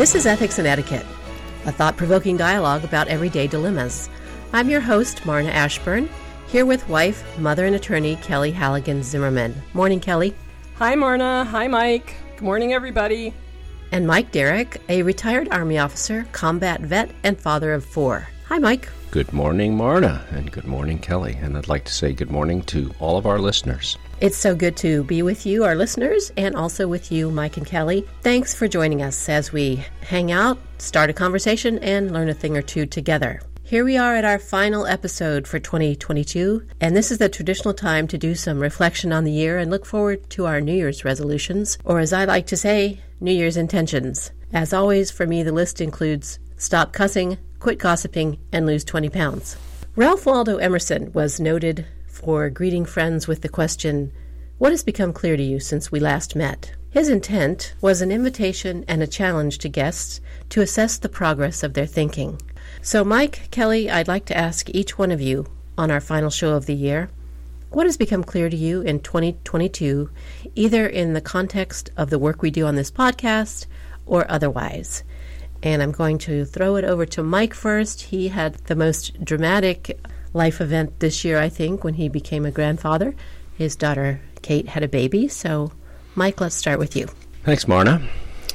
This is Ethics and Etiquette, a thought provoking dialogue about everyday dilemmas. I'm your host, Marna Ashburn, here with wife, mother, and attorney Kelly Halligan Zimmerman. Morning, Kelly. Hi, Marna. Hi, Mike. Good morning, everybody. And Mike Derrick, a retired Army officer, combat vet, and father of four. Hi, Mike. Good morning, Marna, and good morning, Kelly. And I'd like to say good morning to all of our listeners. It's so good to be with you, our listeners, and also with you, Mike and Kelly. Thanks for joining us as we hang out, start a conversation, and learn a thing or two together. Here we are at our final episode for 2022, and this is the traditional time to do some reflection on the year and look forward to our New Year's resolutions, or as I like to say, New Year's intentions. As always, for me, the list includes stop cussing, quit gossiping, and lose 20 pounds. Ralph Waldo Emerson was noted for greeting friends with the question, What has become clear to you since we last met? His intent was an invitation and a challenge to guests to assess the progress of their thinking. So, Mike, Kelly, I'd like to ask each one of you on our final show of the year what has become clear to you in 2022, either in the context of the work we do on this podcast or otherwise? And I'm going to throw it over to Mike first. He had the most dramatic life event this year, I think, when he became a grandfather. His daughter, Kate, had a baby. So, Mike, let's start with you. Thanks, Marna.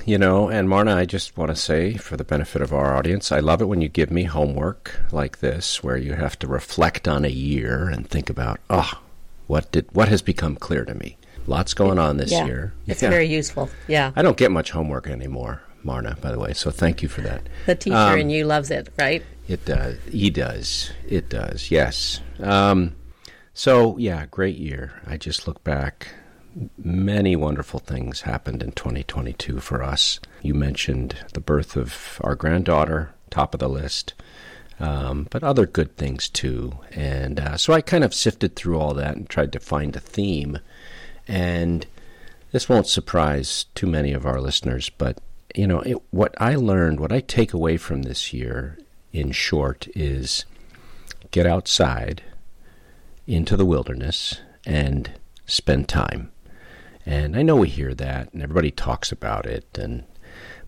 You know, and Marna, I just want to say, for the benefit of our audience, I love it when you give me homework like this, where you have to reflect on a year and think about, oh, what did what has become clear to me. Lots going on this yeah, year. It's yeah. very useful. Yeah. I don't get much homework anymore, Marna. By the way, so thank you for that. The teacher um, in you loves it, right? It does. He does. It does. Yes. Um, so yeah, great year. I just look back many wonderful things happened in 2022 for us. You mentioned the birth of our granddaughter, top of the list, um, but other good things too. And uh, so I kind of sifted through all that and tried to find a theme. And this won't surprise too many of our listeners, but you know, it, what I learned, what I take away from this year, in short, is get outside into the wilderness and spend time. And I know we hear that, and everybody talks about it. And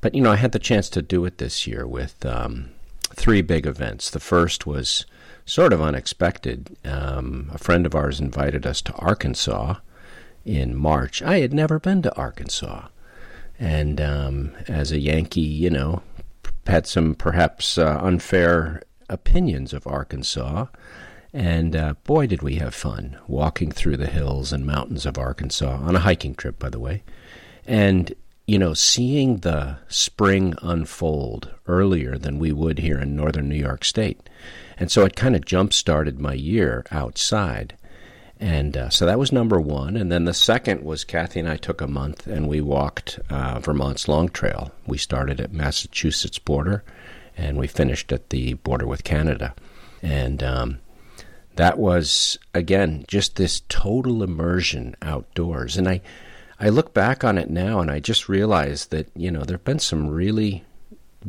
but you know, I had the chance to do it this year with um, three big events. The first was sort of unexpected. Um, a friend of ours invited us to Arkansas in March. I had never been to Arkansas, and um, as a Yankee, you know, had some perhaps uh, unfair opinions of Arkansas. And uh, boy, did we have fun walking through the hills and mountains of Arkansas on a hiking trip, by the way. And, you know, seeing the spring unfold earlier than we would here in northern New York State. And so it kind of jump started my year outside. And uh, so that was number one. And then the second was Kathy and I took a month and we walked uh, Vermont's Long Trail. We started at Massachusetts border and we finished at the border with Canada. And um, that was again just this total immersion outdoors and i i look back on it now and i just realize that you know there've been some really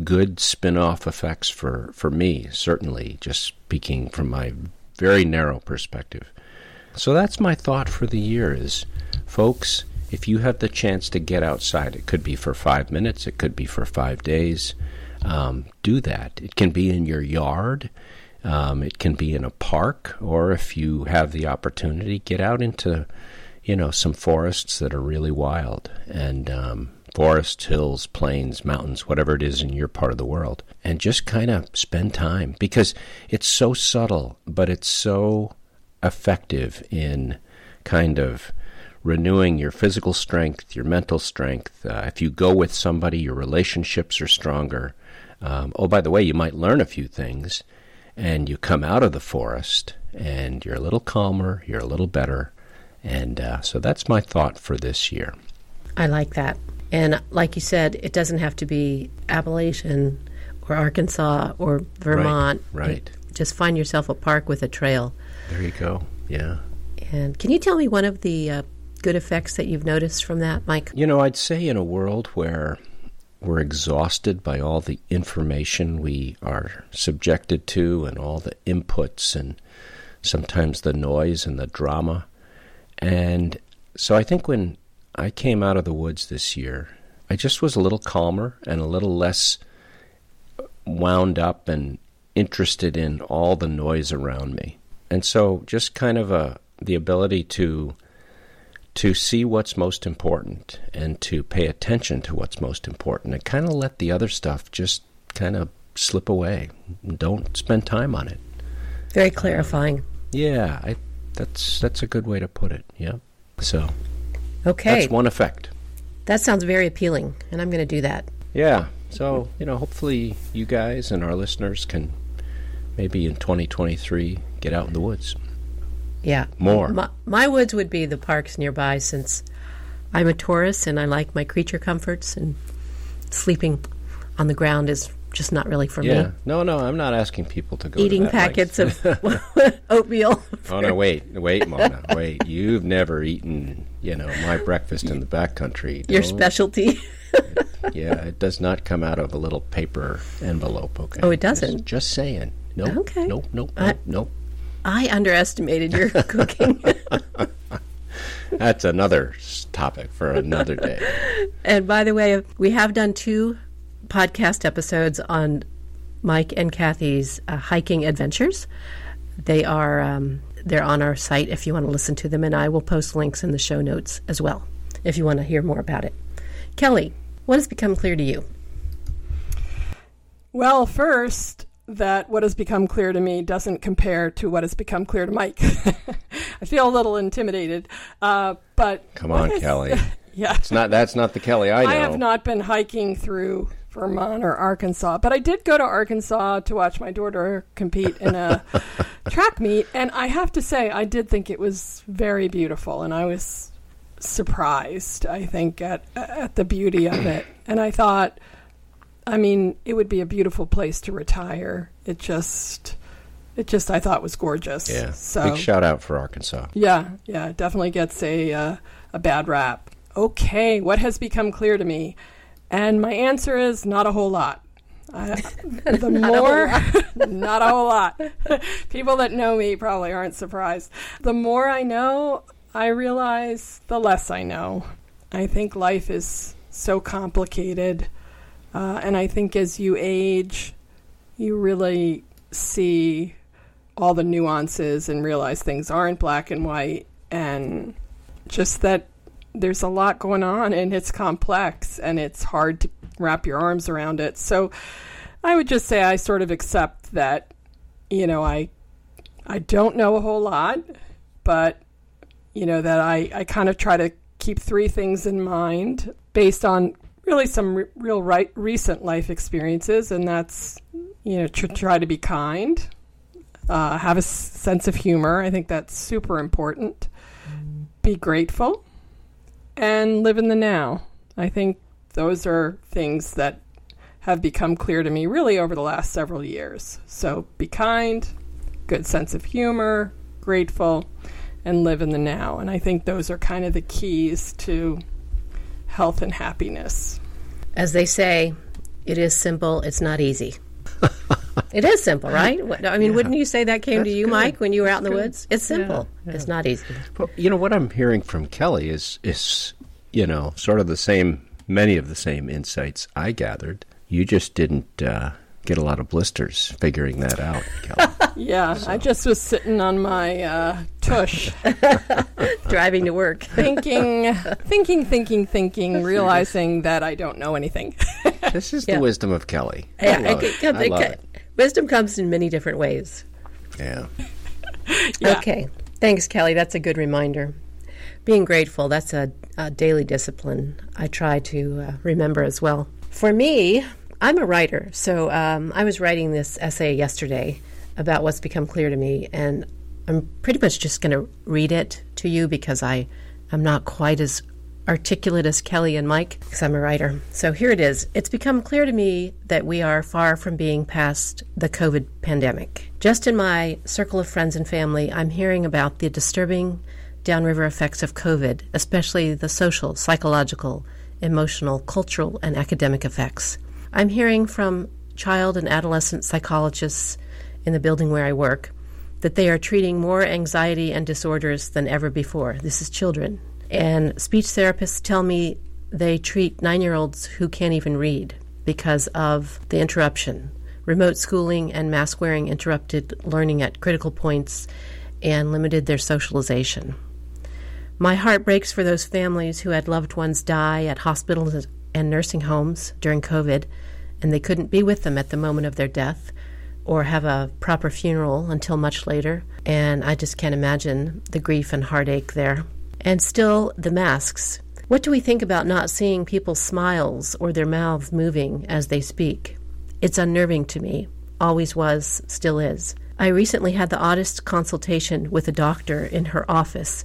good spin-off effects for for me certainly just speaking from my very narrow perspective so that's my thought for the year is folks if you have the chance to get outside it could be for five minutes it could be for five days um, do that. It can be in your yard um, it can be in a park, or if you have the opportunity, get out into, you know, some forests that are really wild and um, forests, hills, plains, mountains, whatever it is in your part of the world, and just kind of spend time because it's so subtle, but it's so effective in kind of renewing your physical strength, your mental strength. Uh, if you go with somebody, your relationships are stronger. Um, oh, by the way, you might learn a few things and you come out of the forest and you're a little calmer, you're a little better. And uh, so that's my thought for this year. I like that. And like you said, it doesn't have to be Appalachian or Arkansas or Vermont. Right. right. Just find yourself a park with a trail. There you go. Yeah. And can you tell me one of the uh, good effects that you've noticed from that, Mike? You know, I'd say in a world where we're exhausted by all the information we are subjected to and all the inputs and sometimes the noise and the drama. And so I think when I came out of the woods this year I just was a little calmer and a little less wound up and interested in all the noise around me. And so just kind of a the ability to to see what's most important and to pay attention to what's most important and kind of let the other stuff just kind of slip away. Don't spend time on it. Very clarifying. Yeah, I, that's that's a good way to put it. Yeah. So Okay. that's one effect. That sounds very appealing, and I'm going to do that. Yeah. So, you know, hopefully you guys and our listeners can maybe in 2023 get out in the woods. Yeah. More. My, my woods would be the parks nearby since I'm a Taurus and I like my creature comforts, and sleeping on the ground is just not really for me. Yeah. me. No, no, I'm not asking people to go to Eating that packets length. of oatmeal. Oh no! Wait, wait, Marna, wait! You've never eaten, you know, my breakfast in the backcountry. Your specialty. Yeah, it does not come out of a little paper envelope. Okay. Oh, it doesn't? Just, saying. No. Okay. Nope. Nope. I- Nope. Nope. I underestimated your cooking. That's another topic for another day. and by the way, we have done two podcast episodes on Mike and Kathy's uh, hiking adventures. They are um, they're on our site if you want to listen to them, and I will post links in the show notes as well if you want to hear more about it. Kelly, what has become clear to you? Well, first, that what has become clear to me doesn't compare to what has become clear to Mike. I feel a little intimidated, uh, but Come on, Kelly. yeah, It's not. That's not the Kelly I know. I have not been hiking through Vermont or Arkansas, but I did go to Arkansas to watch my daughter compete in a track meet, and I have to say, I did think it was very beautiful, and I was surprised. I think at at the beauty of it, and I thought, I mean, it would be a beautiful place to retire. It just, it just, I thought was gorgeous. Yeah. So Big shout out for Arkansas. yeah, yeah, definitely gets a uh, a bad rap. Okay, what has become clear to me? And my answer is not a whole lot. I, the more, not a whole lot. People that know me probably aren't surprised. The more I know, I realize the less I know. I think life is so complicated. Uh, and I think as you age, you really see all the nuances and realize things aren't black and white and just that there's a lot going on and it's complex and it's hard to wrap your arms around it. So I would just say I sort of accept that you know I I don't know a whole lot, but you know that I I kind of try to keep three things in mind based on really some re- real right recent life experiences and that's you know try to be kind uh, have a s- sense of humor. I think that's super important. Be grateful and live in the now. I think those are things that have become clear to me really over the last several years. So be kind, good sense of humor, grateful, and live in the now. And I think those are kind of the keys to health and happiness. As they say, it is simple, it's not easy. it is simple, right? I mean, wouldn't you say that came to you, good. Mike, when you were out in the good. woods? It's simple, Yeah, it's not easy. Well, you know what I'm hearing from Kelly is is you know sort of the same, many of the same insights I gathered. You just didn't uh, get a lot of blisters figuring that out, Kelly. Yeah, I just was sitting on my uh, tush, Driving to work. thinking, thinking, thinking, thinking, realizing that I don't know anything. this is Yeah. the wisdom of Kelly. I Yeah, love it- it. I love it- it. Wisdom comes in many different ways. Yeah. Yeah. Okay. Thanks, Kelly. That's a good reminder. Being grateful, that's a, a daily discipline I try to uh, remember as well. For me, I'm a writer. So um, I was writing this essay yesterday about what's become clear to me, and I'm pretty much just going to read it to you because I, I'm not quite as articulate as Kelly and Mike because I'm a writer. So here it is. It's become clear to me that we are far from being past the COVID pandemic. Just in my circle of friends and family, I'm hearing about the disturbing downriver effects of COVID, especially the social, psychological, emotional, cultural, and academic effects. I'm hearing from child and adolescent psychologists in the building where I work that they are treating more anxiety and disorders than ever before. This is children. And speech therapists tell me they treat nine year olds who can't even read because of the interruption. Remote schooling and mask wearing interrupted learning at critical points and limited their socialization. My heart breaks for those families who had loved ones die at hospitals and nursing homes during COVID, and they couldn't be with them at the moment of their death or have a proper funeral until much later. And I just can't imagine the grief and heartache there. And still, the masks. What do we think about not seeing people's smiles or their mouths moving as they speak? It's unnerving to me. Always was, still is. I recently had the oddest consultation with a doctor in her office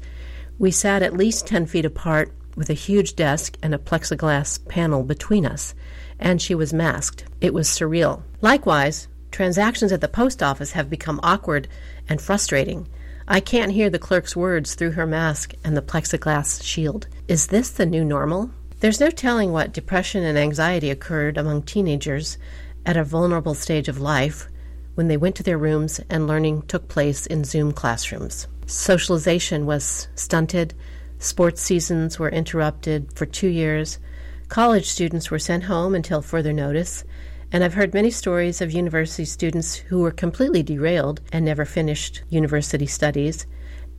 we sat at least 10 feet apart with a huge desk and a plexiglass panel between us, and she was masked. It was surreal. Likewise, transactions at the post office have become awkward and frustrating. I can't hear the clerk's words through her mask and the plexiglass shield. Is this the new normal? There's no telling what depression and anxiety occurred among teenagers at a vulnerable stage of life when they went to their rooms and learning took place in Zoom classrooms. Socialization was stunted, sports seasons were interrupted for two years, college students were sent home until further notice, and I've heard many stories of university students who were completely derailed and never finished university studies,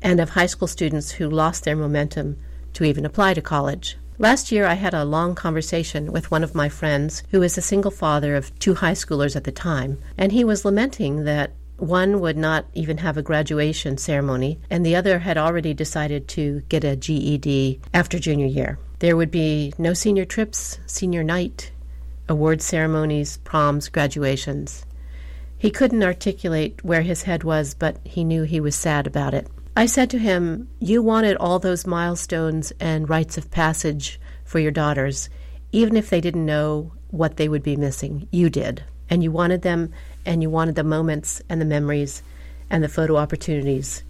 and of high school students who lost their momentum to even apply to college. Last year, I had a long conversation with one of my friends who is a single father of two high schoolers at the time, and he was lamenting that one would not even have a graduation ceremony, and the other had already decided to get a GED after junior year. There would be no senior trips, senior night, award ceremonies, proms, graduations. He couldn't articulate where his head was, but he knew he was sad about it. I said to him, You wanted all those milestones and rites of passage for your daughters, even if they didn't know what they would be missing. You did. And you wanted them and you wanted the moments and the memories and the photo opportunities,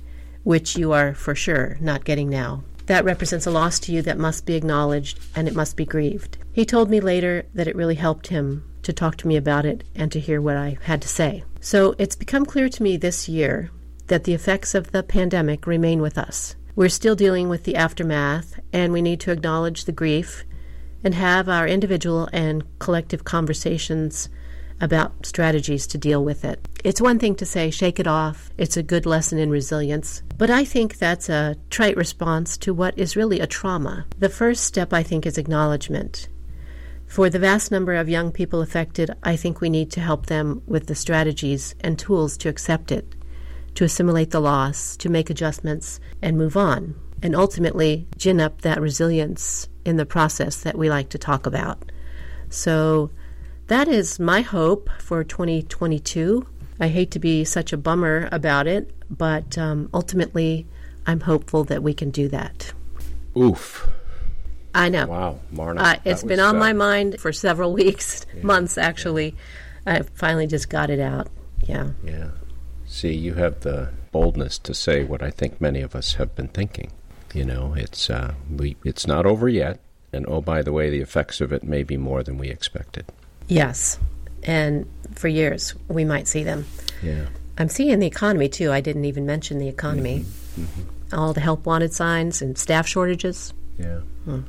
which you are for sure not getting now. That represents a loss to you that must be acknowledged and it must be grieved. He told me later that it really helped him to talk to me about it and to hear what I had to say. So it's become clear to me this year that the effects of the pandemic remain with us. We're still dealing with the aftermath, and we need to acknowledge the grief and have our individual and collective conversations about strategies to deal with it. It's one thing to say, shake it off, it's a good lesson in resilience, but I think that's a trite response to what is really a trauma. The first step, I think, is acknowledgement. For the vast number of young people affected, I think we need to help them with the strategies and tools to accept it, to assimilate the loss, to make adjustments, and move on, and ultimately gin up that resilience in the process that we like to talk about. So, that is my hope for 2022. I hate to be such a bummer about it, but um, ultimately, I'm hopeful that we can do that. Oof. I know. Wow, Marna. Uh, it's been on my mind for several weeks, yeah, months actually. Yeah. I finally just got it out. Yeah. Yeah. See, you have the boldness to say what I think many of us have been thinking. You know, it's uh, we it's not over yet, and oh by the way, the effects of it may be more than we expected. Yes. And for years, we might see them. Yeah. I'm seeing the economy too. I didn't even mention the economy. Mm-hmm. Mm-hmm. All the help wanted signs and staff shortages. Yeah. Hmm.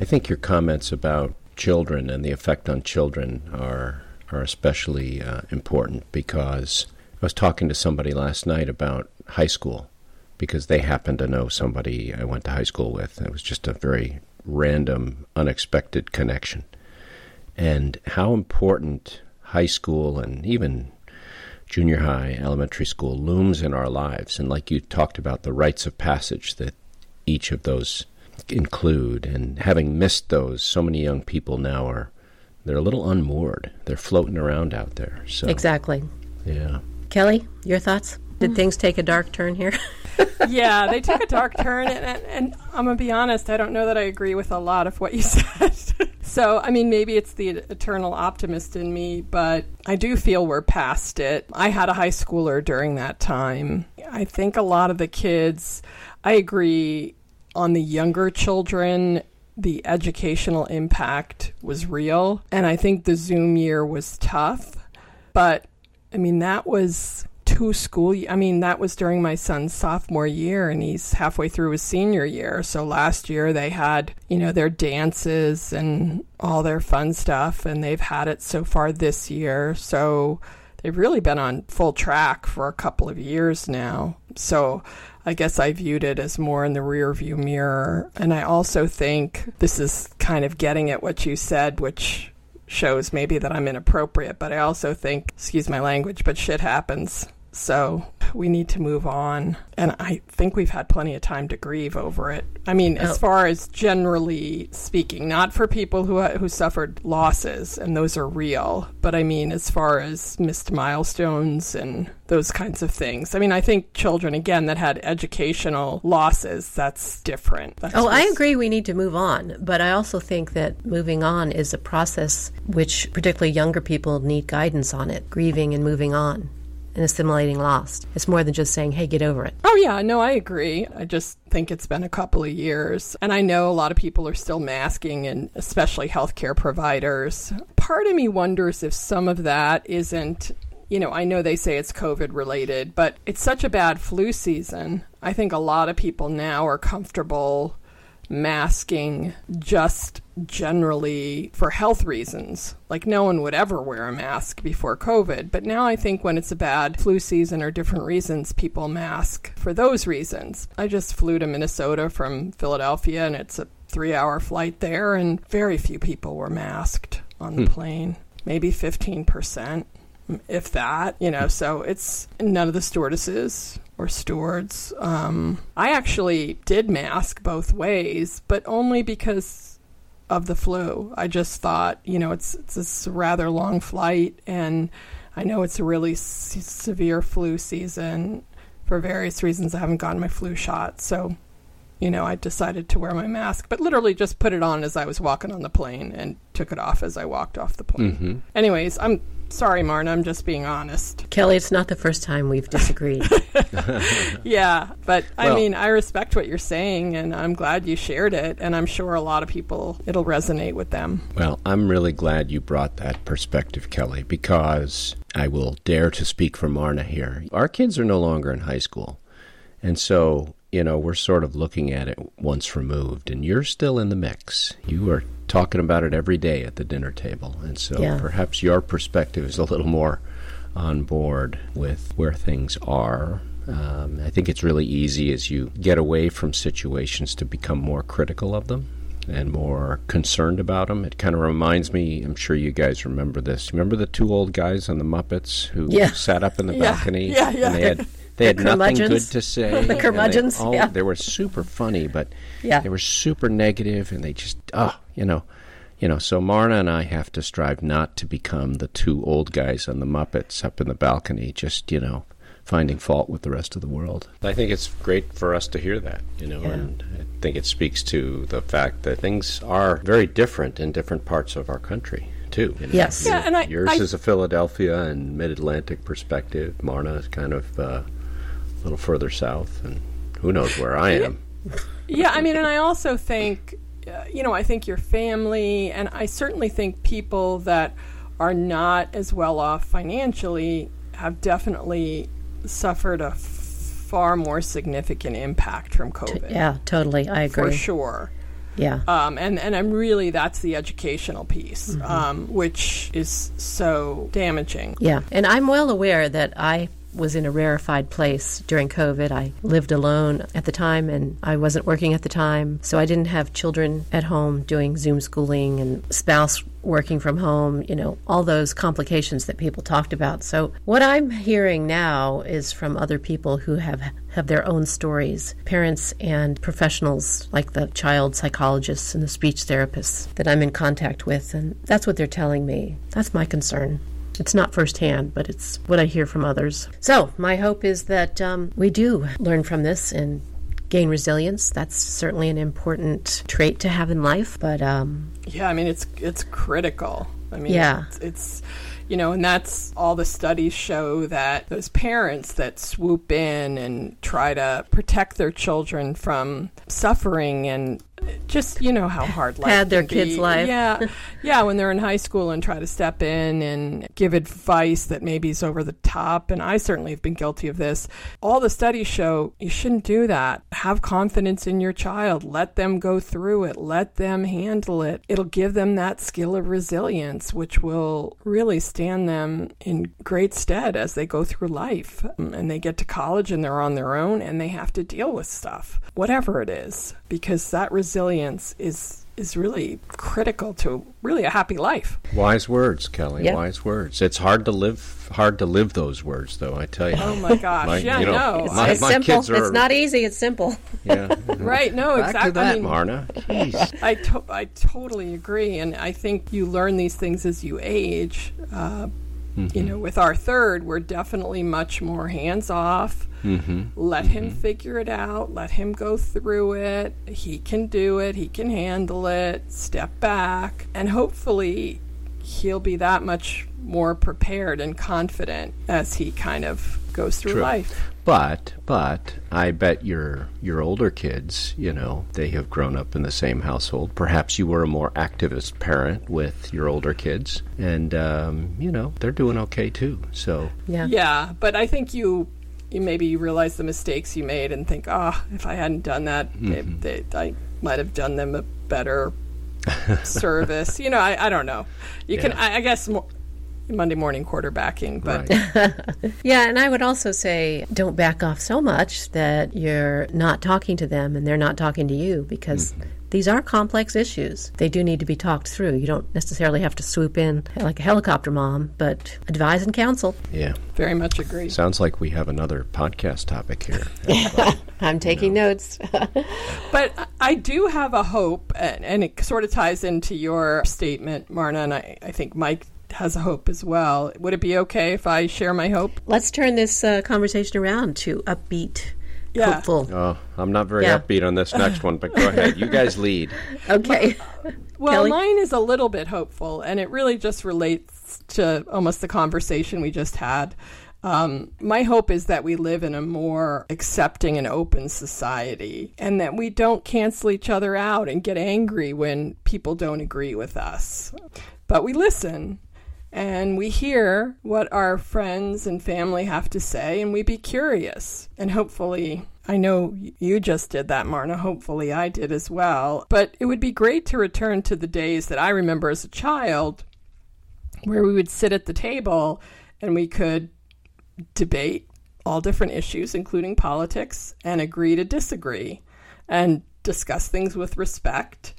I think your comments about children and the effect on children are are especially uh, important because I was talking to somebody last night about high school because they happened to know somebody I went to high school with. It was just a very random, unexpected connection and how important high school and even junior high, elementary school looms in our lives. And like you talked about, the rites of passage that each of those include. And having missed those, so many young people now are they're a little unmoored. They're floating around out there. So exactly. Yeah. Kelly, your thoughts? Did things take a dark turn here? yeah, they took a dark turn, and, and, and, I'm gonna be honest. I don't know that I agree with a lot of what you said. so, I mean, maybe it's the eternal optimist in me, but I do feel we're past it. I had a high schooler during that time. I think a lot of the kids. I agree on the younger children. The educational impact was real, and I think the Zoom year was tough. But I mean, that was two school. I mean, that was during my son's sophomore year, and he's halfway through his senior year. So last year they had, you know, their dances and all their fun stuff, and they've had it so far this year. So they've really been on full track for a couple of years now. So I guess I viewed it as more in the rearview mirror. And I also think this is kind of getting at what you said, which shows maybe that I'm inappropriate, but I also think, excuse my language, but shit happens. So we need to move on. And I think we've had plenty of time to grieve over it. I mean, as oh. far as generally speaking, not for people who, uh, who suffered losses, and those are real, but I mean, as far as missed milestones and those kinds of things. I mean, I think children, again, that had educational losses, that's different. That's oh. I agree we need to move on, but I also think that moving on is a process which particularly younger people need guidance on it, grieving and moving on and assimilating lost. It's more than just saying, hey, get over it. Oh, yeah, no, I agree. I just think it's been a couple of years. And I know a lot of people are still masking, and especially healthcare providers. Part of me wonders if some of that isn't you know, I know they say it's COVID related, but it's such a bad flu season. I think a lot of people now are comfortable masking just generally for health reasons. Like no one would ever wear a mask before COVID. But now I think when it's a bad flu season or different reasons, people mask for those reasons. I just flew to Minnesota from Philadelphia and it's a three hour flight there, and very few people were masked on the hmm. plane. Maybe 15% if that, you know. So it's none of the stewardesses or stewards. Um, I actually did mask both ways, but only because of the flu. I just thought, you know, it's it's a rather long flight, and I know it's a really s- severe flu season for various reasons. I haven't gotten my flu shot, so you know, I decided to wear my mask, but literally just put it on as I was walking on the plane and took it off as I walked off the plane. Mm-hmm. Anyways, I'm Sorry, Marna, I'm just being honest. Kelly, it's not the first time we've disagreed. yeah, but well, I mean, I respect what you're saying, and I'm glad you shared it, and I'm sure a lot of people, it'll resonate with them. Well, I'm really glad you brought that perspective, Kelly, because I will dare to speak for Marna here. Our kids are no longer in high school, and so you know, we're sort of looking at it once removed, and you're still in the mix. You are talking about it every day at the dinner table. And so yeah. perhaps your perspective is a little more on board with where things are. Um, I think it's really easy as you get away from situations to become more critical of them and more concerned about them. It kind of reminds me, I'm sure you guys remember this. Remember the two old guys on the Muppets who yeah. sat up in the yeah. balcony? Yeah. And they had they had nothing good to say. the curmudgeons. They, oh, yeah. they were super funny, but yeah. they were super negative, and they just oh, you know, you know. So Marna and I have to strive not to become the two old guys on the Muppets up in the balcony, just you know, finding fault with the rest of the world. I think it's great for us to hear that, you know, yeah. and I think it speaks to the fact that things are very different in different parts of our country too. You know? Yes. Yeah, and I, yours I, is a Philadelphia and Mid Atlantic perspective. Marna is kind of uh, little further south, and who knows where I am. yeah, I mean, and I also think, uh, you know, I think your family, and I certainly think people that are not as well off financially have definitely suffered a f- far more significant impact from COVID. Yeah, totally. I agree. For sure. Yeah. Um, and, and I'm really, that's the educational piece, mm-hmm. um, which is so damaging. Yeah. And I'm well aware that I was in a rarefied place during COVID. I lived alone at the time and I wasn't working at the time. So I didn't have children at home doing Zoom schooling and spouse working from home, you know, all those complications that people talked about. So what I'm hearing now is from other people who have have their own stories, parents and professionals like the child psychologists and the speech therapists that I'm in contact with and that's what they're telling me. That's my concern. It's not firsthand, but it's what I hear from others. So, my hope is that um, we do learn from this and gain resilience. That's certainly an important trait to have in life. But um, yeah, I mean, it's it's critical. I mean, yeah, it's, it's You know, and that's all the studies show that those parents that swoop in and try to protect their children from suffering and just you know how hard life had their kids' be. life. Yeah, yeah. When they're in high school and try to step in and give advice that maybe is over the top, and I certainly have been guilty of this. All the studies show you shouldn't do that. Have confidence in your child. Let them go through it. Let them handle it. It'll give them that skill of resilience, which will really stand them in great stead as they go through life and they get to college and they're on their own and they have to deal with stuff, whatever it is, because that resilience is is really critical to really a happy life. Wise words, Kelly. Yeah. Wise words. It's hard to live hard to live those words, though. I tell you. Oh my gosh! My- yeah, you know, no, It's, My- it's my simple. kids are- It's not easy. It's simple. yeah. right? No, Back exactly. to that, I mean, Marna. Jeez. I, to- I totally agree. And I think you learn these things as you age. Uh, You know, with our third, we're definitely much more hands off. Mm-hmm. Let him figure it out. Let him go through it. He can do it. He can handle it. Step back. And hopefully, he'll be that much more prepared and confident as he kind of goes through True. life. But but I bet your your older kids, you know, they have grown up in the same household. Perhaps you were a more activist parent with your older kids, and um, you know they're doing okay too. So Yeah. Yeah, but I think you, you maybe you realize the mistakes you made and think, ah, if I hadn't done that, they, they, I might have done them a better service. You know, I, I don't know. You can, I, I guess, mo- Monday morning quarterbacking, but right. Yeah, and I would also say don't back off so much that you're not talking to them and they're not talking to you because these are complex issues. They do need to be talked through. You don't necessarily have to swoop in like a helicopter mom, but advise and counsel. yeah. very much agree. Sounds like we have another podcast topic here. I'm taking notes. But I do have a hope, and, and it sort of ties into your statement, Marna, and I, I think Mike has a hope as well. Would it be okay if I share my hope? Let's turn this uh, conversation around to upbeat, Yeah. hopeful. oh, I'm not very Yeah. upbeat on this next one, but go ahead. You guys lead. Okay. Well, Kelly? mine is a little bit hopeful, and it really just relates to almost the conversation we just had. Um, my hope is that we live in a more accepting and open society, and that we don't cancel each other out and get angry when people don't agree with us. But we listen and we hear what our friends and family have to say, and we be curious. And hopefully, I know you just did that, Marna. Hopefully, I did as well. But it would be great to return to the days that I remember as a child where we would sit at the table and we could debate all different issues, including politics, and agree to disagree and discuss things with respect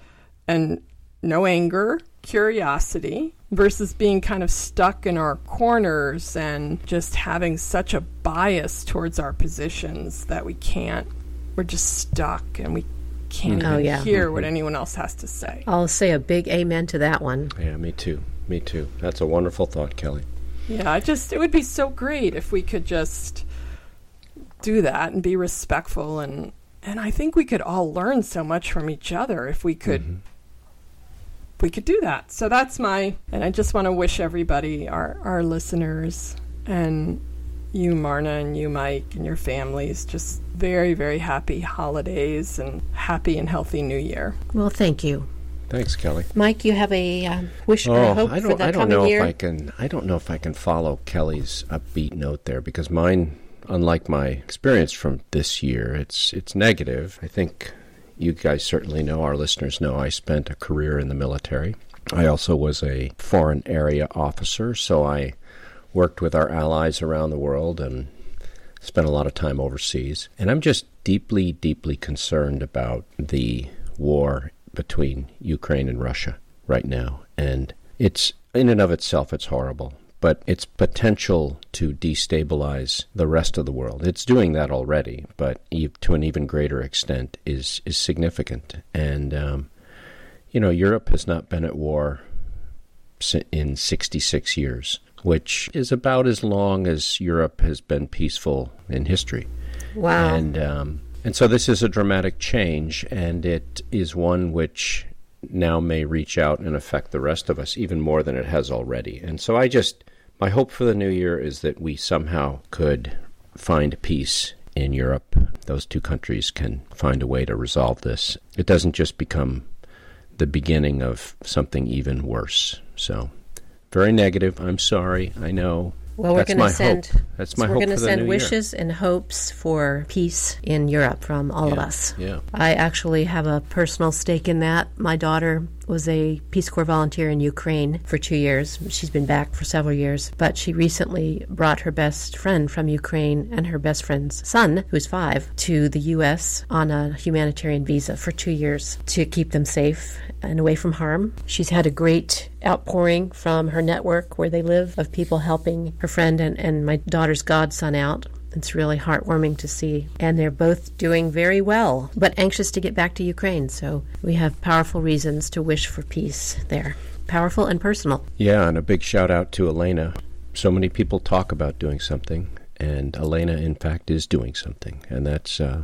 and no anger, curiosity, versus being kind of stuck in our corners and just having such a bias towards our positions that we can't, we're just stuck and we can't mm-hmm. Oh, even yeah. hear what mm-hmm. anyone else has to say. I'll say a big amen to that one. Yeah, me too. Me too. That's a wonderful thought, Kelly. Yeah, I just it would be so great if we could just do that and be respectful and and I think we could all learn so much from each other if we could if we could do that. So that's my and I just want to wish everybody our our listeners and you Marna and you Mike and your families just very very happy holidays and happy and healthy new year. Well, thank you. Thanks, Kelly. Mike, you have a um, wish or Oh, hope I for don't. the I don't coming know year? if I can. I don't know if I can follow Kelly's upbeat note there because mine, unlike my experience from this year, it's it's negative. I think you guys certainly know. Our listeners know. I spent a career in the military. I also was a foreign area officer, so I worked with our allies around the world and spent a lot of time overseas. And I'm just deeply, deeply concerned about the war between Ukraine and Russia right now. And it's, in and of itself, it's horrible. But its potential to destabilize the rest of the world, it's doing that already, but to an even greater extent, is, is significant. And, um, you know, Europe has not been at war in 66 years, which is about as long as Europe has been peaceful in history. Wow. And um, and so this is a dramatic change, and it is one which now may reach out and affect the rest of us even more than it has already. And so I just my hope for the new year is that we somehow could find peace in Europe. Those two countries can find a way to resolve this. It doesn't just become the beginning of something even worse. So, very negative. I'm sorry. I know. Well, we're going to send. Hope. That's my so hope. We're going to send wishes year. and hopes for peace in Europe from all yeah, of us. Yeah. I actually have a personal stake in that. My daughter was a Peace Corps volunteer in Ukraine for two years. She's been back for several years, but she recently brought her best friend from Ukraine and her best friend's son, who's five, to the U.S. on a humanitarian visa for two years to keep them safe and away from harm. She's had a great outpouring from her network where they live of people helping her friend and, and my daughter's godson out. It's really heartwarming to see. And they're both doing very well, but anxious to get back to Ukraine. So we have powerful reasons to wish for peace there. Powerful and personal. Yeah, and a big shout out to Elena. So many people talk about doing something, and Elena, in fact, is doing something. And that's, uh,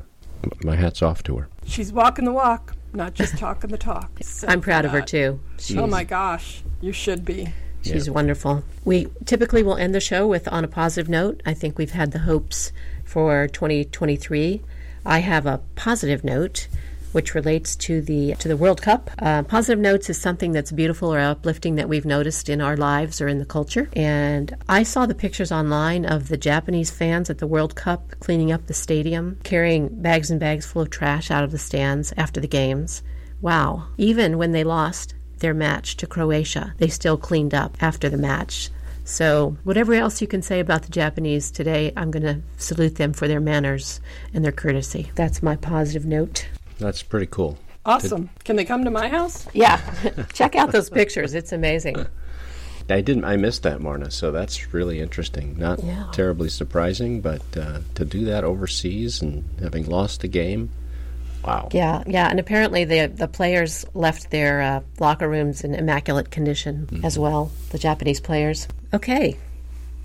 my hat's off to her. She's walking the walk not just talking the talk. So I'm proud of her too. She's, oh my gosh, you should be. She's yeah. wonderful. We typically will end the show with on a positive note. I think we've had the hopes for 2023. I have a positive note which relates to the to the World Cup. Uh, positive notes is something that's beautiful or uplifting that we've noticed in our lives or in the culture. And I saw the pictures online of the Japanese fans at the World Cup cleaning up the stadium, carrying bags and bags full of trash out of the stands after the games. Wow! Even when they lost their match to Croatia, they still cleaned up after the match. So, whatever else you can say about the Japanese today, I'm going to salute them for their manners and their courtesy. That's my positive note. That's pretty cool. Awesome. Did, Can they come to my house? Yeah. Check out those pictures. It's amazing. I didn't. I missed that, Marna. So that's really interesting. Not yeah. terribly surprising, but uh, to do that overseas and having lost a game, wow. Yeah, yeah. And apparently the the players left their uh, locker rooms in immaculate condition mm-hmm. as well. The Japanese players. Okay.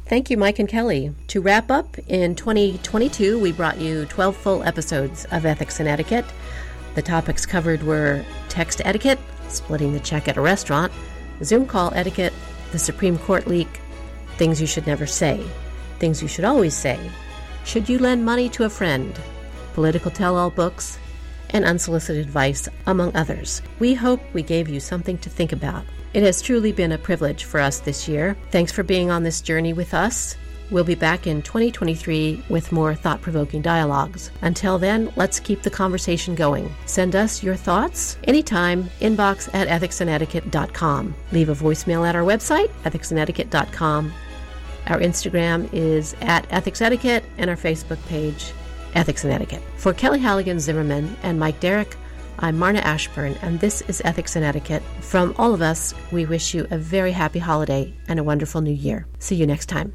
Thank you, Mike and Kelly. To wrap up, in 2022, we brought you 12 full episodes of Ethics and Etiquette. The topics covered were text etiquette, splitting the check at a restaurant, Zoom call etiquette, the Supreme Court leak, things you should never say, things you should always say, should you lend money to a friend, political tell all books, and unsolicited advice, among others. We hope we gave you something to think about. It has truly been a privilege for us this year. Thanks for being on this journey with us. We'll be back in 2023 with more thought provoking dialogues. Until then, let's keep the conversation going. Send us your thoughts anytime, inbox at ethicsandetiquette.com. Leave a voicemail at our website, ethicsandetiquette.com. Our Instagram is at Ethics Etiquette and our Facebook page, Ethics and Etiquette. For Kelly Halligan Zimmerman and Mike Derrick, I'm Marna Ashburn, and this is Ethics and Etiquette. From all of us, we wish you a very happy holiday and a wonderful new year. See you next time.